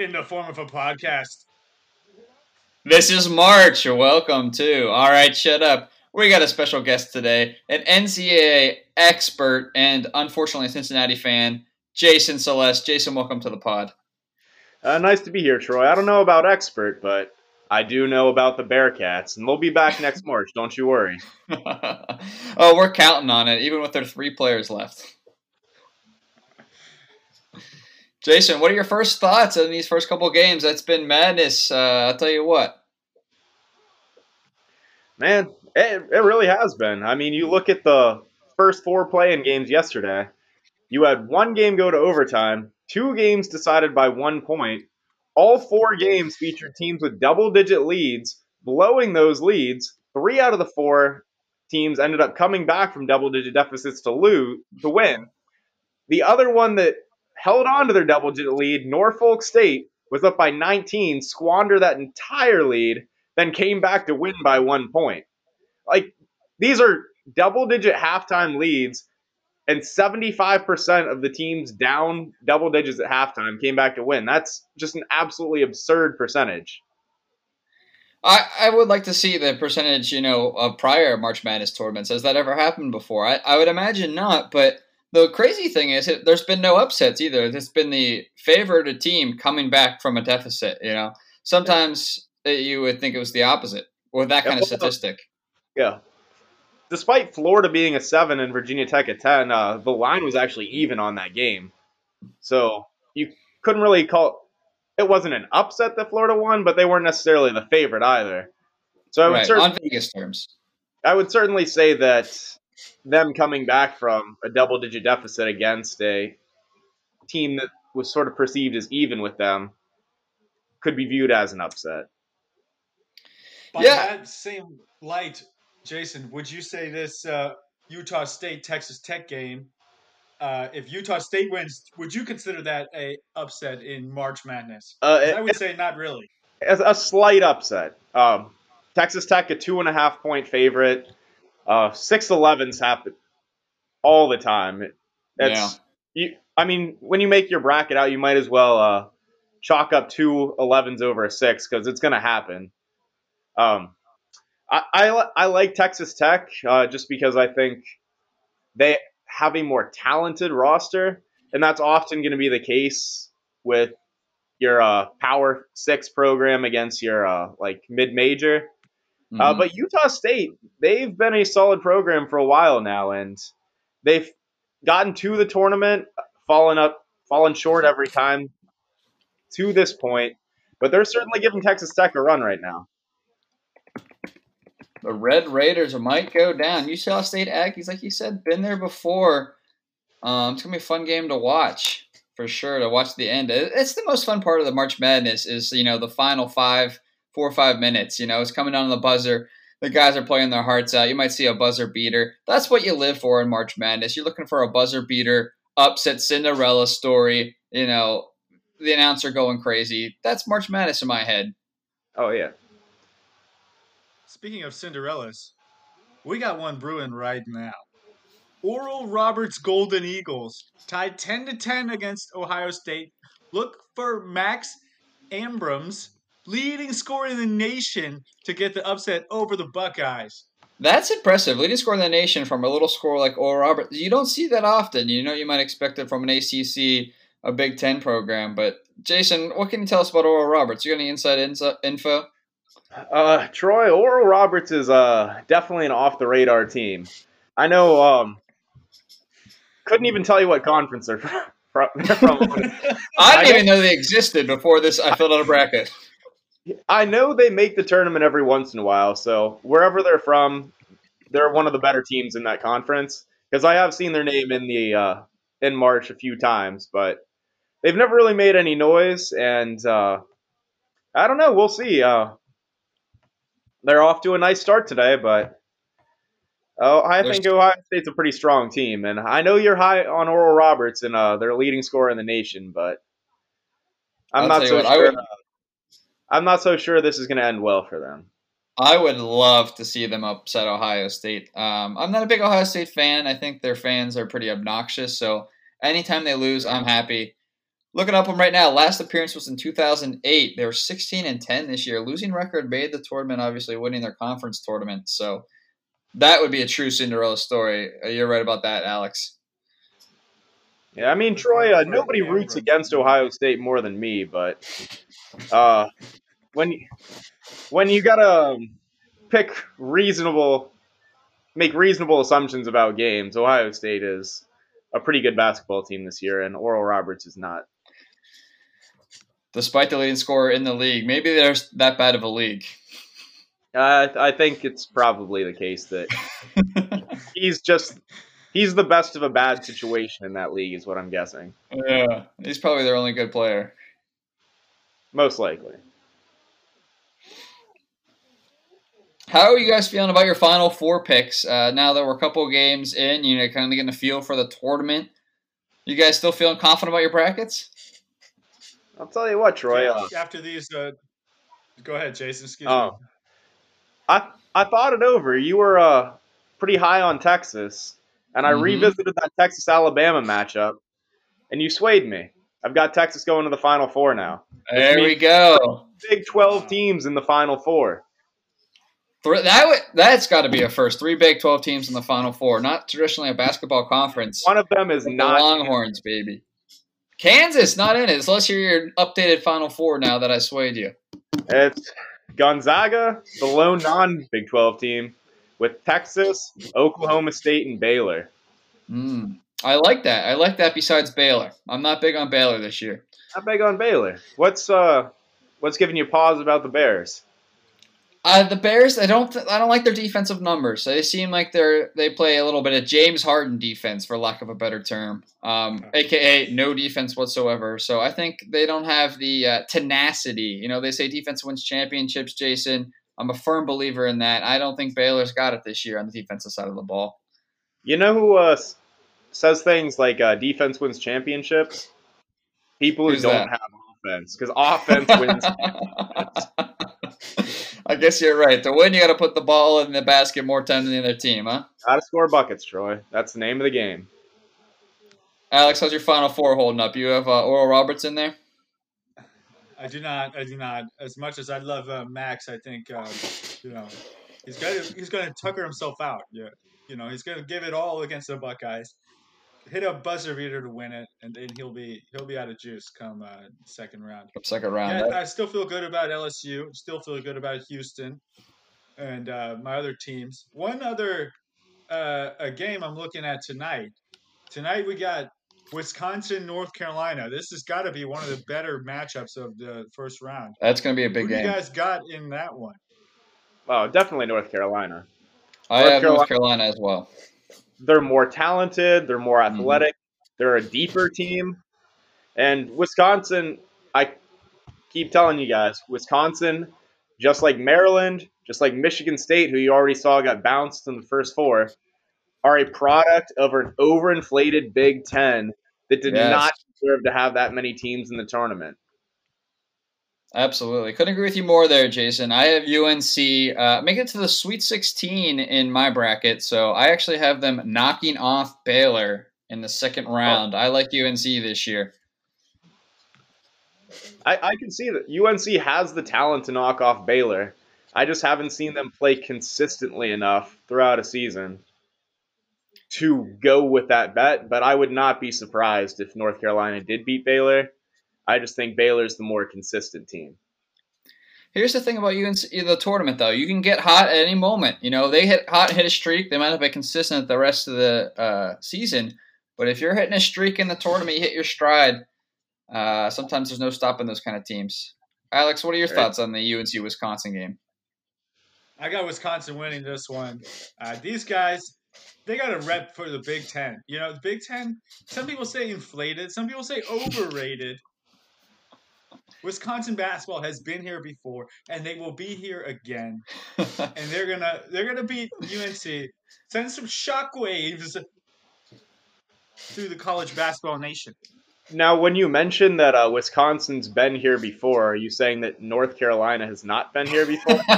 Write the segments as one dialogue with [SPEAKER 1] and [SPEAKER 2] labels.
[SPEAKER 1] in the form of a podcast.
[SPEAKER 2] This is March. You're welcome to. All right, shut up. We got a special guest today, an NCAA expert and unfortunately a Cincinnati fan, Jason Celeste. Jason, welcome to the pod.
[SPEAKER 3] Uh, nice to be here, Troy. I don't know about expert, but I do know about the Bearcats, and they'll be back next March. Don't you worry.
[SPEAKER 2] oh, we're counting on it, even with their three players left. Jason, what are your first thoughts on these first couple games? That's been madness. Uh, I'll tell you what.
[SPEAKER 3] Man, it, it really has been. I mean, you look at the first four playing games yesterday. You had one game go to overtime, two games decided by one point. All four games featured teams with double digit leads, blowing those leads. Three out of the four teams ended up coming back from double digit deficits to lose to win. The other one that held on to their double digit lead. Norfolk State was up by 19, squander that entire lead, then came back to win by one point. Like, these are double digit halftime leads, and 75% of the teams down double digits at halftime came back to win. That's just an absolutely absurd percentage.
[SPEAKER 2] I, I would like to see the percentage, you know, of prior March Madness tournaments. Has that ever happened before? I, I would imagine not, but the crazy thing is, it, there's been no upsets either. It's been the favored team coming back from a deficit. You know, sometimes you would think it was the opposite with that kind of statistic.
[SPEAKER 3] Yeah. Despite Florida being a seven and Virginia Tech a ten, uh, the line was actually even on that game. So you couldn't really call. It wasn't an upset that Florida won, but they weren't necessarily the favorite either. So I would
[SPEAKER 2] right.
[SPEAKER 3] certainly,
[SPEAKER 2] on Vegas terms,
[SPEAKER 3] I would certainly say that them coming back from a double digit deficit against a team that was sort of perceived as even with them could be viewed as an upset.
[SPEAKER 1] By yeah. that same light, Jason, would you say this uh, Utah State Texas Tech game? Uh, if Utah State wins, would you consider that a upset in March Madness? Uh, I would say not really.
[SPEAKER 3] As a slight upset. Um, Texas Tech a two and a half point favorite. Uh, six elevens happen all the time. It's, yeah. You, I mean, when you make your bracket out, you might as well uh, chalk up two 11s over a six because it's going to happen. Um, I, I, I like Texas Tech uh, just because I think they have a more talented roster, and that's often going to be the case with your uh, Power Six program against your uh, like mid major. Uh, mm-hmm. Uh, but Utah State, they've been a solid program for a while now, and they've gotten to the tournament, fallen up, fallen short every time to this point. But they're certainly giving Texas Tech a run right now.
[SPEAKER 2] The Red Raiders might go down. Utah State Aggies, like you said, been there before. Um, it's gonna be a fun game to watch for sure. To watch the end, it's the most fun part of the March Madness. Is you know the final five four or five minutes. You know, it's coming down to the buzzer. The guys are playing their hearts out. You might see a buzzer beater. That's what you live for in March Madness. You're looking for a buzzer beater, upset Cinderella story. You know, the announcer going crazy. That's March Madness in my head.
[SPEAKER 3] Oh yeah.
[SPEAKER 1] Speaking of Cinderellas, we got one brewing right now. Oral Roberts Golden Eagles tied 10 to 10 against Ohio State. Look for Max Abmas leading scorer in the nation to get the upset over the Buckeyes.
[SPEAKER 2] That's impressive. Leading scorer in the nation from a little score like Oral Roberts. You don't see that often. You know, you might expect it from an ACC, a Big Ten program. But Jason, what can you tell us about Oral Roberts? You got any inside info?
[SPEAKER 3] Uh, Troy, Oral Roberts is uh, definitely an off the radar team. I know. Um, couldn't even tell you what conference they're from.
[SPEAKER 2] I didn't even know they existed before this. I filled out a bracket.
[SPEAKER 3] I know they make the tournament every once in a while, so wherever they're from, they're one of the better teams in that conference. Because I have seen their name in the uh, in March a few times, but they've never really made any noise, and uh, I don't know. We'll see. Uh, they're off to a nice start today, but oh, I think Ohio State's a pretty strong team, and I know you're high on Oral Roberts and uh, their leading scorer in the nation, but I'm I'll not so what, sure. Would, I'm not so sure this is going to end well for them.
[SPEAKER 2] I would love to see them upset Ohio State. Um, I'm not a big Ohio State fan. I think their fans are pretty obnoxious. So anytime they lose, I'm happy. Looking up them right now. Last appearance was in 2008. They were 16 and 10 this year. Losing record made the tournament, obviously winning their conference tournament. So that would be a true Cinderella story. Uh, you're right about that, Alex.
[SPEAKER 3] Yeah, I mean Troy. Uh, nobody roots against Ohio State more than me, but uh, when when you gotta um, pick reasonable, make reasonable assumptions about games, Ohio State is a pretty good basketball team this year, and Oral Roberts is not.
[SPEAKER 2] Despite the leading scorer in the league, maybe there's that bad of a league.
[SPEAKER 3] Uh, I think it's probably the case that he's just he's the best of a bad situation in that league, is what I'm guessing.
[SPEAKER 2] Yeah, he's probably their only good player.
[SPEAKER 3] Most likely.
[SPEAKER 2] How are you guys feeling about your final four picks? Uh, now that we're a couple games in, you know, kind of getting a feel for the tournament. You guys still feeling confident about your brackets?
[SPEAKER 3] I'll tell you what, Troy.
[SPEAKER 1] Yeah, uh, after these, uh, go ahead, Jason. Excuse
[SPEAKER 3] oh, me. I I thought it over. You were uh, pretty high on Texas, and I mm-hmm. revisited that Texas Alabama matchup, and you swayed me. I've got Texas going to the Final Four now.
[SPEAKER 2] There we go.
[SPEAKER 3] Big Twelve teams in the Final Four.
[SPEAKER 2] That that's got to be a first. Three Big Twelve teams in the Final Four. Not traditionally a basketball conference.
[SPEAKER 3] One of them is not
[SPEAKER 2] the Longhorns, baby. Kansas not in it. So let's hear your updated Final Four now that I swayed you.
[SPEAKER 3] It's Gonzaga, the lone non Big 12 team, with Texas, Oklahoma State, and Baylor.
[SPEAKER 2] Mm, I like that. I like that. Besides Baylor, I'm not big on Baylor this year.
[SPEAKER 3] Not big on Baylor. What's uh, what's giving you pause about the Bears?
[SPEAKER 2] Uh, the Bears, I don't, th- I don't like their defensive numbers. They seem like they're they play a little bit of James Harden defense, for lack of a better term, um, aka no defense whatsoever. So I think they don't have the uh, tenacity. You know, they say defense wins championships. Jason, I'm a firm believer in that. I don't think Baylor's got it this year on the defensive side of the ball.
[SPEAKER 3] You know who uh, says things like uh, defense wins championships? People who Who's don't that? have offense, because offense wins.
[SPEAKER 2] I guess you're right. To win, you got to put the ball in the basket more times than the other team, huh?
[SPEAKER 3] Got to score buckets, Troy. That's the name of the game.
[SPEAKER 2] Alex, how's your final four holding up? You have uh, Oral Roberts in there.
[SPEAKER 1] I do not. I do not. As much as I love uh, Max, I think uh, you know he's going to he's going to tucker himself out. Yeah, you know he's going to give it all against the Buckeyes hit a buzzer beater to win it, and then he'll be he'll be out of juice come uh, second round.
[SPEAKER 2] Second round.
[SPEAKER 1] Yeah, I still feel good about LSU. Still feel good about Houston, and uh, my other teams. One other uh, a game I'm looking at tonight. Tonight we got Wisconsin, North Carolina. This has got to be one of the better matchups of the first round.
[SPEAKER 2] That's going to be a big
[SPEAKER 1] Who
[SPEAKER 2] game.
[SPEAKER 1] you guys got in that one?
[SPEAKER 3] Oh, definitely North Carolina.
[SPEAKER 2] I North have Carolina. North Carolina as well
[SPEAKER 3] they're more talented, they're more mm-hmm. athletic, mm-hmm. they're a deeper team. And Wisconsin, I keep telling you guys, Wisconsin, just like Maryland, just like Michigan State, who you already saw got bounced in the first four, are a product of an overinflated Big Ten that did yes. not deserve to have that many teams in the tournament.
[SPEAKER 2] Absolutely. Couldn't agree with you more there, Jason. I have UNC uh, make it to the Sweet 16 in my bracket, so I actually have them knocking off Baylor in the second oh. round. Oh. I like UNC this year.
[SPEAKER 3] I, I can see that UNC has the talent to knock off Baylor. I just haven't seen them play consistently enough throughout a season to go with that bet, but I would not be surprised if North Carolina did beat Baylor I just think Baylor's the more consistent team.
[SPEAKER 2] Here's the thing about UNC, the tournament, though. You can get hot at any moment. You know, they hit hot, hit a streak. They might not be consistent the rest of the uh, season. But if you're hitting a streak in the tournament, you hit your stride. Uh, sometimes there's no stopping those kind of teams. Alex, what are your right. thoughts on the UNC Wisconsin game?
[SPEAKER 1] I got Wisconsin winning this one. Uh, these guys, they got a rep for the Big Ten. You know, the Big Ten. Some people say inflated. Some people say overrated. Wisconsin basketball has been here before, and they will be here again. and they're gonna they're gonna beat UNC. Send some shockwaves through the college basketball nation.
[SPEAKER 3] Now, when you mention that uh, Wisconsin's been here before, are you saying that North Carolina has not been here before?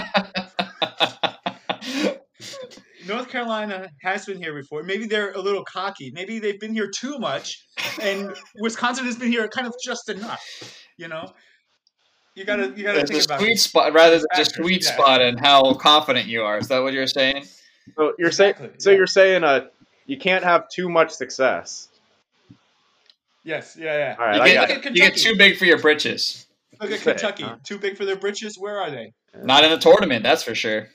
[SPEAKER 1] North Carolina has been here before. Maybe they're a little cocky. Maybe they've been here too much, and Wisconsin has been here kind of just enough. You know, you gotta you gotta
[SPEAKER 2] It's
[SPEAKER 1] think
[SPEAKER 2] a
[SPEAKER 1] about
[SPEAKER 2] sweet spot rather than just sweet
[SPEAKER 1] yeah.
[SPEAKER 2] spot and how confident you are. Is that what you're saying?
[SPEAKER 3] So you're saying
[SPEAKER 1] Exactly,
[SPEAKER 3] so
[SPEAKER 1] yeah.
[SPEAKER 3] you're saying uh you can't have too much success.
[SPEAKER 1] Yes, yeah, yeah.
[SPEAKER 3] All right,
[SPEAKER 2] You get,
[SPEAKER 3] got
[SPEAKER 1] Look
[SPEAKER 3] it.
[SPEAKER 1] at
[SPEAKER 2] you get too big for your britches.
[SPEAKER 1] Look at Kentucky.
[SPEAKER 3] huh?
[SPEAKER 1] Too big for their britches. Where are they?
[SPEAKER 2] Not in the tournament, that's for sure.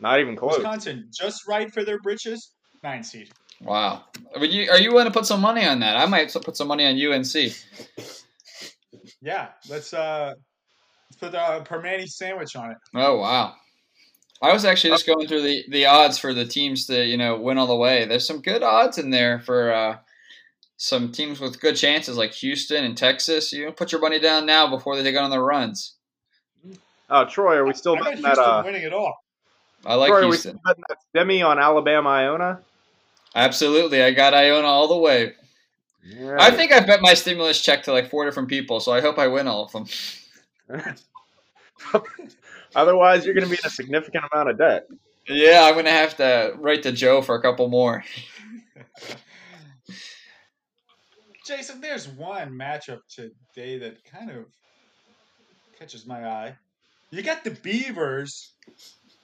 [SPEAKER 3] Not even close.
[SPEAKER 1] Wisconsin, just right for their britches. Nine seed.
[SPEAKER 2] Wow. Are you, are you willing to put some money on that? I might put some money on UNC.
[SPEAKER 1] Yeah, let's uh, let's put a Primanti sandwich on it.
[SPEAKER 2] Oh wow. I was actually just going through the, the odds for the teams to, you know, win all the way. There's some good odds in there for uh, some teams with good chances like Houston and Texas. You know, put your money down now before they take on their runs.
[SPEAKER 3] Oh, Troy, are we still
[SPEAKER 1] I
[SPEAKER 3] betting
[SPEAKER 1] Houston
[SPEAKER 3] that? Uh,
[SPEAKER 1] winning it all.
[SPEAKER 2] I like
[SPEAKER 3] Troy, are we
[SPEAKER 2] Houston.
[SPEAKER 3] still betting that semi on Alabama Iona?
[SPEAKER 2] Absolutely. I got Iona all the way. I think I bet my stimulus check to like four different people, so I hope I win all of them.
[SPEAKER 3] Otherwise, you're going to be in a significant amount of debt.
[SPEAKER 2] Yeah, I'm gonna have to write to Joe for a couple more.
[SPEAKER 1] Jason, there's one matchup today that kind of catches my eye. You got the Beavers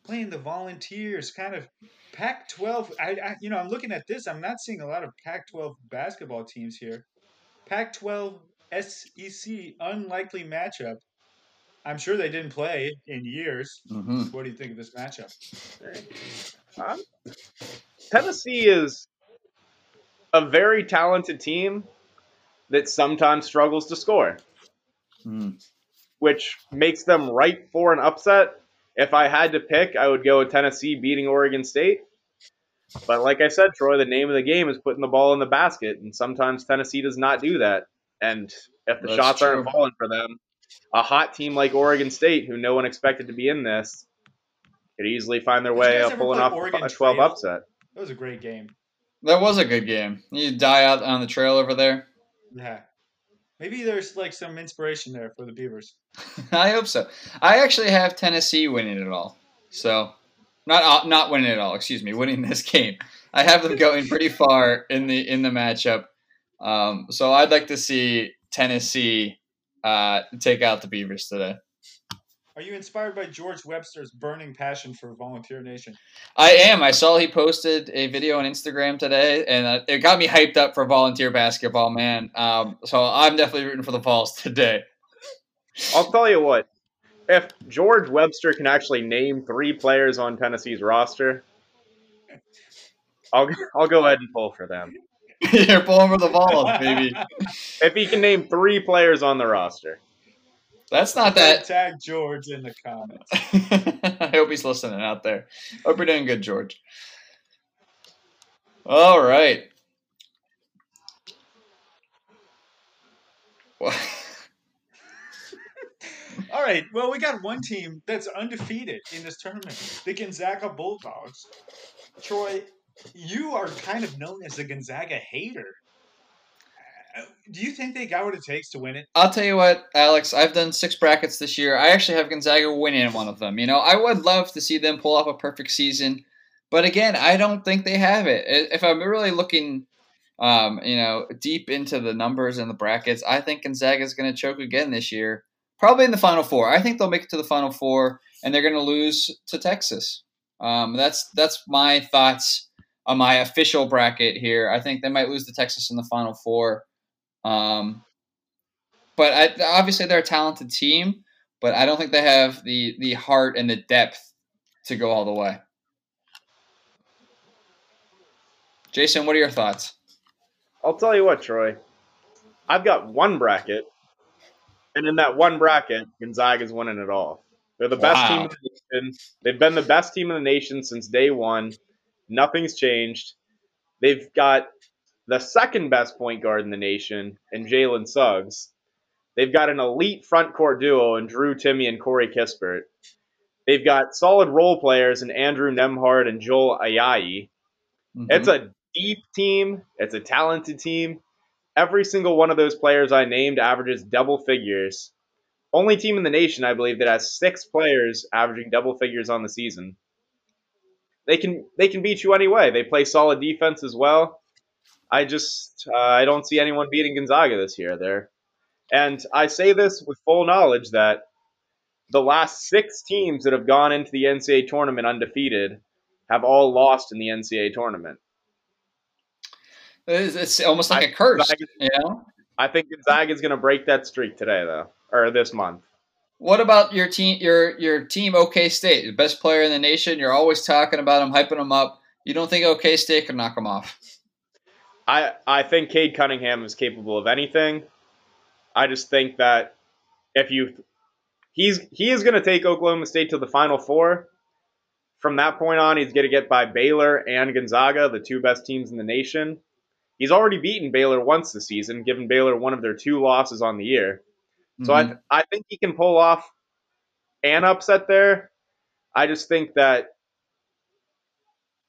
[SPEAKER 1] playing the Volunteers, kind of Pac-12. I, I, you know, I'm looking at this. I'm not seeing a lot of Pac-12 basketball teams here. Pac-12 SEC unlikely matchup. I'm sure they didn't play in years.
[SPEAKER 2] hmm
[SPEAKER 1] What do you think of this matchup?
[SPEAKER 3] Um, Tennessee is a very talented team that sometimes struggles to score,
[SPEAKER 2] Mm.
[SPEAKER 3] which makes them ripe for an upset. If I had to pick, I would go with Tennessee beating Oregon State. But like I said, Troy, the name of the game is putting the ball in the basket, and sometimes Tennessee does not do that. And if the
[SPEAKER 2] That's
[SPEAKER 3] shots aren't falling for them, a hot team like Oregon State, who no one expected to be in this, could easily find their
[SPEAKER 1] Did
[SPEAKER 3] way
[SPEAKER 1] guys
[SPEAKER 3] of pulling off
[SPEAKER 1] Oregon
[SPEAKER 3] a 12
[SPEAKER 1] Trail?
[SPEAKER 3] upset.
[SPEAKER 1] That was a great game.
[SPEAKER 2] That was a good game. You die out on the trail over there.
[SPEAKER 1] Yeah. Maybe there's like some inspiration there for the Beavers.
[SPEAKER 2] I hope so. I actually have Tennessee winning it all. So, not uh, not winning it all. Excuse me, winning this game. I have them going pretty far in the in the matchup. Um, so I'd like to see Tennessee uh, take out the Beavers today.
[SPEAKER 1] Are you inspired by George Webster's burning passion for Volunteer Nation?
[SPEAKER 2] I am. I saw he posted a video on Instagram today, and uh, it got me hyped up for volunteer basketball, man. Um, so I'm definitely rooting for the Vols today.
[SPEAKER 3] I'll tell you what. If George Webster can actually name three players on Tennessee's roster, I'll I'll go ahead and pull for them.
[SPEAKER 2] You're pulling for the Vols, baby.
[SPEAKER 3] If he can name three players on the roster,
[SPEAKER 2] That's not that.
[SPEAKER 1] Tag George in the comments.
[SPEAKER 2] I hope he's listening out there. Hope you're doing good, George. All right. Well,
[SPEAKER 1] All right. Well, we got one team that's undefeated in this tournament, the Gonzaga Bulldogs. Troy, you are kind of known as a Gonzaga hater. Do you think they got what it takes to win it?
[SPEAKER 2] I'll tell you what, Alex. I've done six brackets this year. I actually have Gonzaga winning one of them. You know, I would love to see them pull off a perfect season, but again, I don't think they have it. If I'm really looking, um, you know, deep into the numbers and the brackets, I think Gonzaga is going to choke again this year. Probably in the Final Four. I think they'll make it to the Final Four, and they're going to lose to Texas. Um, that's that's my thoughts on my official bracket here. I think they might lose to Texas in the Final Four. Um, but I, obviously they're a talented team, but I don't think they have the the heart and the depth to go all the way. Jason, what are your thoughts?
[SPEAKER 3] I'll tell you what, Troy. I've got one bracket, and in that one bracket, Gonzaga's winning it all. They're the best team in the nation. They've been the best team in the nation since day one. Nothing's changed. They've got the second best point guard in the nation in Jalen Suggs. They've got an elite front court duo in Drew Timme and Corey Kispert. They've got solid role players in Andrew Nembhard and Joel Ayayi.
[SPEAKER 2] Mhm.
[SPEAKER 3] It's a deep team. It's a talented team. Every single one of those players I named averages double figures. Only team in the nation, I believe, that has six players averaging double figures on the season. They can they can beat you anyway. They play solid defense as well. I just uh, I don't see anyone beating Gonzaga this year there. And I say this with full knowledge that the last six teams that have gone into the NCAA tournament undefeated have all lost in the NCAA tournament.
[SPEAKER 2] It's, it's almost like I, a curse, Gonzaga, you know.
[SPEAKER 3] I think Gonzaga is going to break that streak today, though, or this month.
[SPEAKER 2] What about your team? Your your team, OK State, the best player in the nation. You're always talking about them, hyping them up. You don't think OK State can knock them off?
[SPEAKER 3] I I think Cade Cunningham is capable of anything. I just think that if you he's he is going to take Oklahoma State to the Final Four. From that point on, he's going to get by Baylor and Gonzaga, the two best teams in the nation. He's already beaten Baylor once this season, given Baylor one of their two losses on the year. So mm-hmm. I I think he can pull off an upset there. I just think that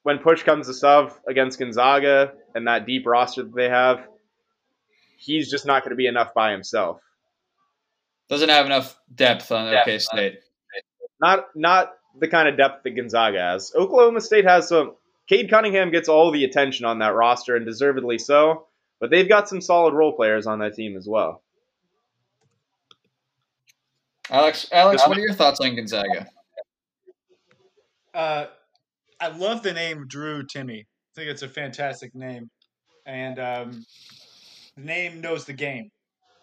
[SPEAKER 3] when push comes to shove against Gonzaga and that deep roster that they have, he's just not going to be enough by himself.
[SPEAKER 2] Doesn't have enough depth on depth. OK State.
[SPEAKER 3] Not not the kind of depth that Gonzaga has. Oklahoma State has some. Cade Cunningham gets all the attention on that roster, and deservedly so. But they've got some solid role players on that team as well.
[SPEAKER 2] Alex, Alex, what are your thoughts on Gonzaga?
[SPEAKER 1] Uh, I love the name Drew Timme. I think it's a fantastic name, and um, the name knows the game.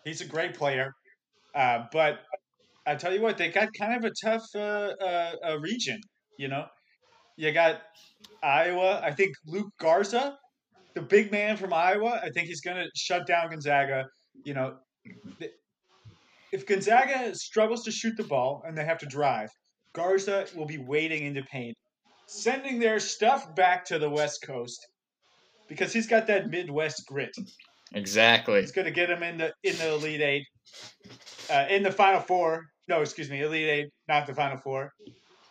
[SPEAKER 1] He's a great player, uh, but I tell you what, they got kind of a tough uh, uh region. You know, you got Iowa. I think Luke Garza, the big man from Iowa. I think he's going to shut down Gonzaga. You know, if Gonzaga struggles to shoot the ball and they have to drive, Garza will be wading into paint, sending their stuff back to the West Coast because he's got that Midwest grit.
[SPEAKER 2] Exactly.
[SPEAKER 1] It's going to get him in the in the Elite Eight, uh, in the Final Four. No, excuse me, Elite Eight, not the Final Four.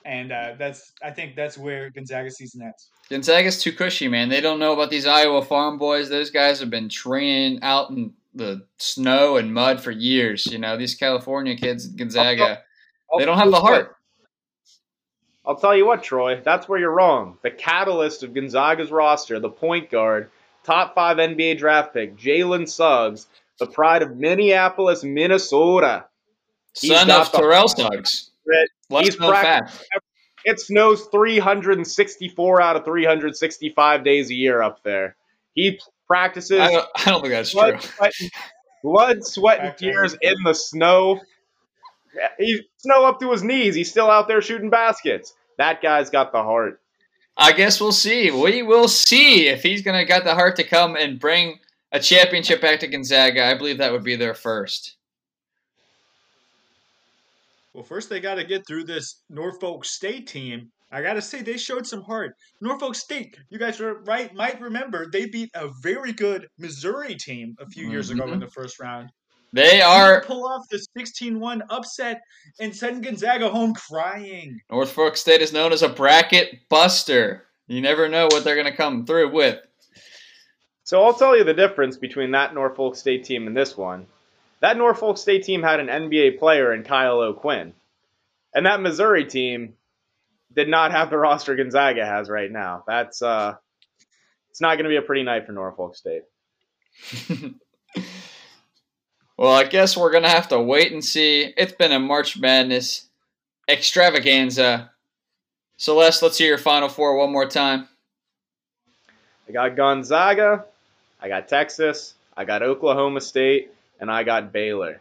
[SPEAKER 1] And uh, that's I think that's where Gonzaga season ends.
[SPEAKER 2] Gonzaga's too cushy, man. They don't know about these Iowa farm boys. Those guys have been training out in the snow and mud for years. You know, these California kids, Gonzaga, I'll, I'll, they don't have the heart.
[SPEAKER 3] I'll tell you what, Troy, that's where you're wrong. The catalyst of Gonzaga's roster, the point guard, top five NBA draft pick, Jalen Suggs, the pride of Minneapolis, Minnesota.
[SPEAKER 2] Son of Terrell Suggs.
[SPEAKER 3] He's practiced. It snows 364 out of 365 days a year up there. He practices. I
[SPEAKER 2] don't, I don't think that's blood, true.
[SPEAKER 3] Sweat, blood, sweat, and tears in the snow. He snow up to his knees. He's still out there shooting baskets. That guy's got the heart.
[SPEAKER 2] I guess we'll see. We will see if he's gonna got the heart to come and bring a championship back to Gonzaga. I believe that would be their first.
[SPEAKER 1] Well, first they got to get through this Norfolk State team I gotta say they showed some heart. Norfolk State, you guys are right, might remember they beat a very good Missouri team a few years mm-hmm. ago in mm-hmm. the first round.
[SPEAKER 2] They are
[SPEAKER 1] pull off the 16-1 upset and send Gonzaga home crying.
[SPEAKER 2] Norfolk State is known as a bracket buster. You never know what they're going to come through with.
[SPEAKER 3] So I'll tell you the difference between that Norfolk State team and this one. That Norfolk State team had an NBA player in Kyle O'Quinn. And that Missouri team did not have the roster Gonzaga has right now. That's uh, it's not going to be a pretty night for Norfolk State.
[SPEAKER 2] well, I guess we're going to have to wait and see. It's been a March Madness extravaganza. Celeste, let's hear your final four one more time.
[SPEAKER 3] I got Gonzaga, I got Texas, I got Oklahoma State, and I got Baylor.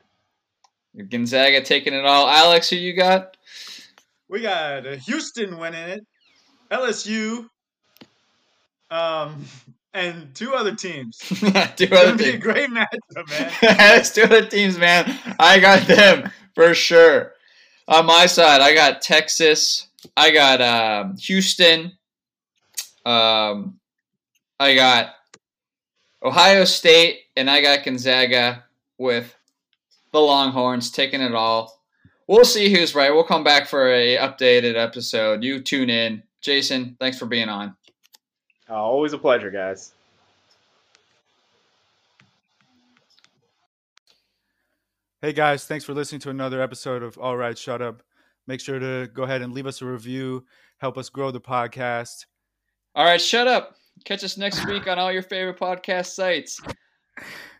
[SPEAKER 2] Gonzaga taking it all. Alex, who you got?
[SPEAKER 1] we got Houston winning it, LSU, um, and two other teams.
[SPEAKER 2] two other teams.
[SPEAKER 1] great matchup, man.
[SPEAKER 2] That's two other teams, man. I got them for sure. On my side, I got Texas. I got um, Houston. Um, I got Ohio State, and I got Gonzaga with the Longhorns taking it all we'll see who's right. We'll come back for a updated episode. You tune in. Jason, thanks for being on.
[SPEAKER 3] Uh, always a pleasure, guys.
[SPEAKER 1] Hey guys, thanks for listening to another episode of All Right, Shut Up. Make sure to go ahead and leave us a review, help us grow the podcast.
[SPEAKER 2] All right, shut up. Catch us next week on all your favorite podcast sites.